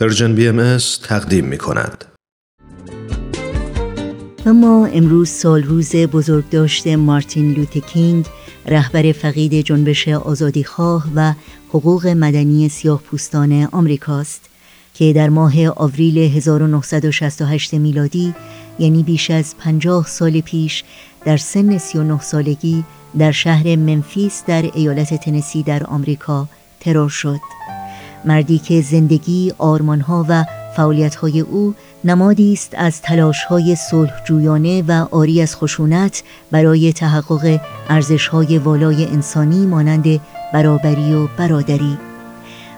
Persian BMS تقدیم می کند. اما امروز سالروز بزرگداشت مارتین لوتر کینگ رهبر فقید جنبش آزادیخواه و حقوق مدنی سیاه پوستان آمریکاست که در ماه آوریل 1968 میلادی یعنی بیش از 50 سال پیش در سن 39 سالگی در شهر ممفیس در ایالت تنسی در آمریکا ترور شد. مردی که زندگی، آرمانها و فعالیتهای او نمادی است از تلاشهای صلحجویانه و آری از خشونت برای تحقق ارزشهای والای انسانی مانند برابری و برادری.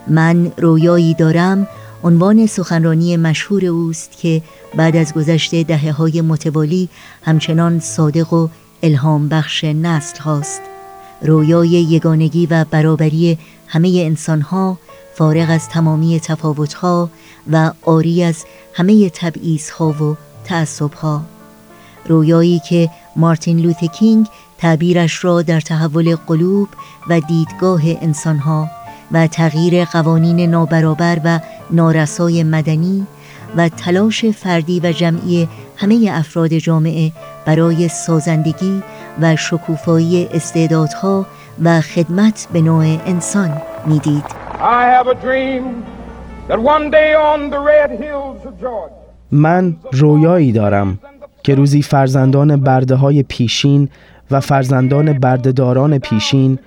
من رویایی دارم عنوان سخنرانی مشهور اوست که بعد از گذشت دهه های متوالی همچنان صادق و الهام بخش نسل هاست. رویای یگانگی و برابری همه انسان ها فارغ از تمامی تفاوتها و آری از همه ها و ها رویایی که مارتین لوتکینگ تعبیرش را در تحول قلوب و دیدگاه انسانها و تغییر قوانین نابرابر و نارسای مدنی و تلاش فردی و جمعی همه افراد جامعه برای سازندگی و شکوفایی استعدادها و خدمت به نوع انسان می‌دید. من رویایی دارم که روزی فرزندان برده های پیشین و فرزندان بردهداران پیشین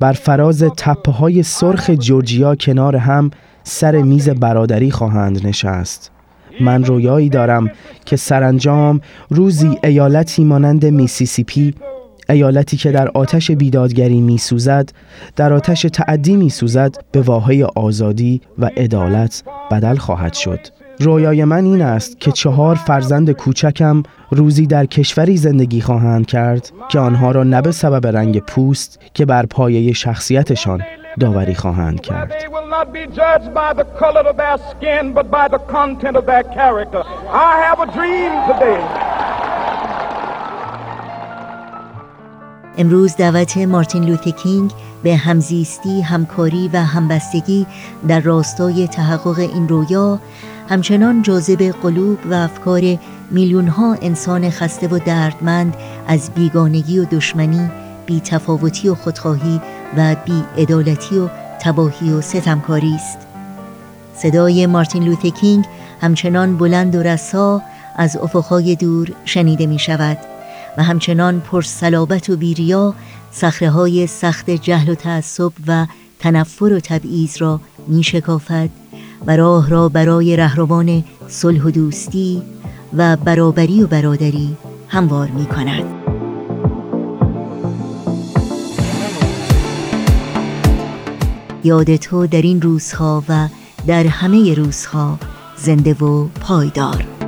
بر فراز تپه های سرخ جورجیا کنار هم سر میز برادری خواهند نشست. من رویایی دارم که سرانجام روزی ایالتی مانند میسیسیپی ایالتی که در آتش بیدادگری می سوزد در آتش تعدی می سوزد به واهای آزادی و عدالت بدل خواهد شد. رویای من این است که چهار فرزند کوچکم روزی در کشوری زندگی خواهند کرد که آنها را نه به سبب رنگ پوست که بر پایه شخصیتشان داوری خواهند کرد. امروز دعوت مارتین لوتر کینگ به همزیستی، همکاری و همبستگی در راستای تحقق این رویا همچنان جاذب قلوب و افکار میلیون ها انسان خسته و دردمند از بیگانگی و دشمنی، بی‌تفاوتی و خودخواهی و بی‌عدالتی و تباهی و ستمکاری است. صدای مارتین لوتر کینگ همچنان بلند و رسا از افقهای دور شنیده می شود. و همچنان پرسلابت و بیریا سخره های سخت جهل و تعصب و تنفر و تبعیض را می شکافد و راه را برای رهروان صلح و دوستی و برابری و برادری هموار می کند. یاد تو در این روزها و در همه روزها زنده و پایدار